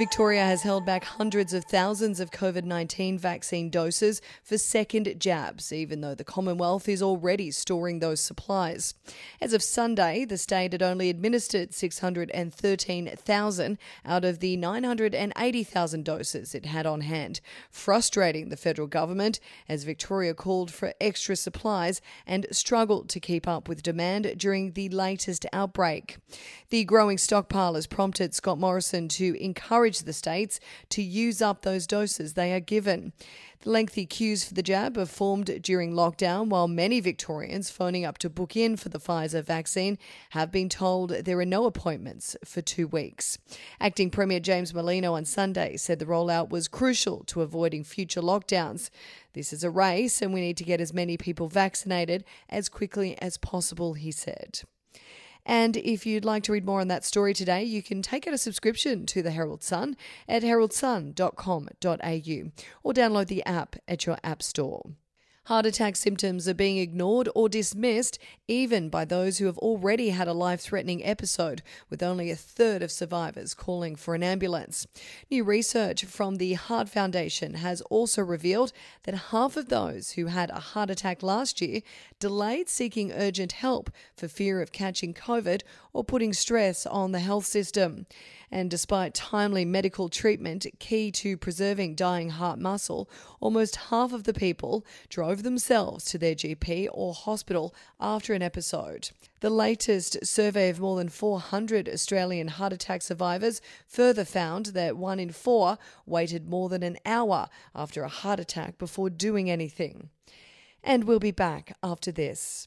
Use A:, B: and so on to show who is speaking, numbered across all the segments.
A: Victoria has held back hundreds of thousands of COVID 19 vaccine doses for second jabs, even though the Commonwealth is already storing those supplies. As of Sunday, the state had only administered 613,000 out of the 980,000 doses it had on hand, frustrating the federal government as Victoria called for extra supplies and struggled to keep up with demand during the latest outbreak. The growing stockpile has prompted Scott Morrison to encourage encourage the states to use up those doses they are given. The lengthy queues for the jab have formed during lockdown, while many Victorians phoning up to book in for the Pfizer vaccine have been told there are no appointments for two weeks. Acting Premier James Merlino on Sunday said the rollout was crucial to avoiding future lockdowns. This is a race, and we need to get as many people vaccinated as quickly as possible, he said. And if you'd like to read more on that story today, you can take out a subscription to the Herald Sun at heraldsun.com.au or download the app at your app store. Heart attack symptoms are being ignored or dismissed, even by those who have already had a life threatening episode, with only a third of survivors calling for an ambulance. New research from the Heart Foundation has also revealed that half of those who had a heart attack last year delayed seeking urgent help for fear of catching COVID or putting stress on the health system. And despite timely medical treatment key to preserving dying heart muscle, almost half of the people drove themselves to their GP or hospital after an episode. The latest survey of more than 400 Australian heart attack survivors further found that one in four waited more than an hour after a heart attack before doing anything. And we'll be back after this.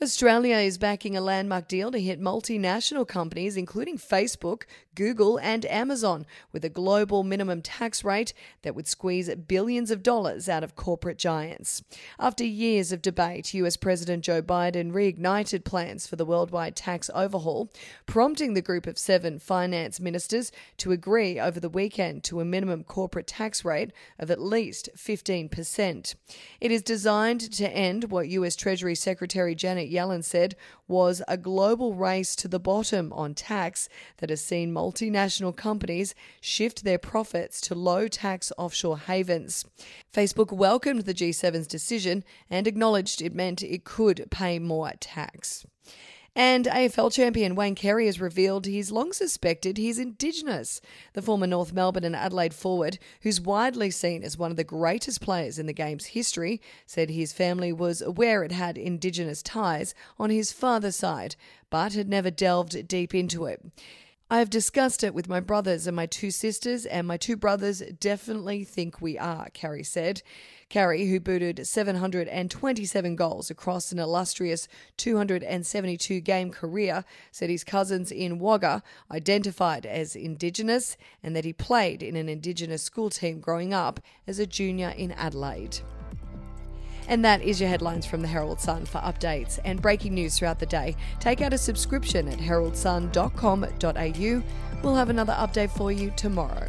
A: Australia is backing a landmark deal to hit multinational companies, including Facebook, Google, and Amazon, with a global minimum tax rate that would squeeze billions of dollars out of corporate giants. After years of debate, US President Joe Biden reignited plans for the worldwide tax overhaul, prompting the group of seven finance ministers to agree over the weekend to a minimum corporate tax rate of at least 15%. It is designed to end what US Treasury Secretary Janet Yellen said was a global race to the bottom on tax that has seen multinational companies shift their profits to low tax offshore havens. Facebook welcomed the G7's decision and acknowledged it meant it could pay more tax. And AFL champion Wayne Carey has revealed he's long suspected he's Indigenous. The former North Melbourne and Adelaide forward, who's widely seen as one of the greatest players in the game's history, said his family was aware it had Indigenous ties on his father's side, but had never delved deep into it. I have discussed it with my brothers and my two sisters, and my two brothers definitely think we are, Carey said. Carey, who booted 727 goals across an illustrious 272 game career, said his cousins in Wagga identified as Indigenous and that he played in an Indigenous school team growing up as a junior in Adelaide. And that is your headlines from the Herald Sun. For updates and breaking news throughout the day, take out a subscription at heraldsun.com.au. We'll have another update for you tomorrow.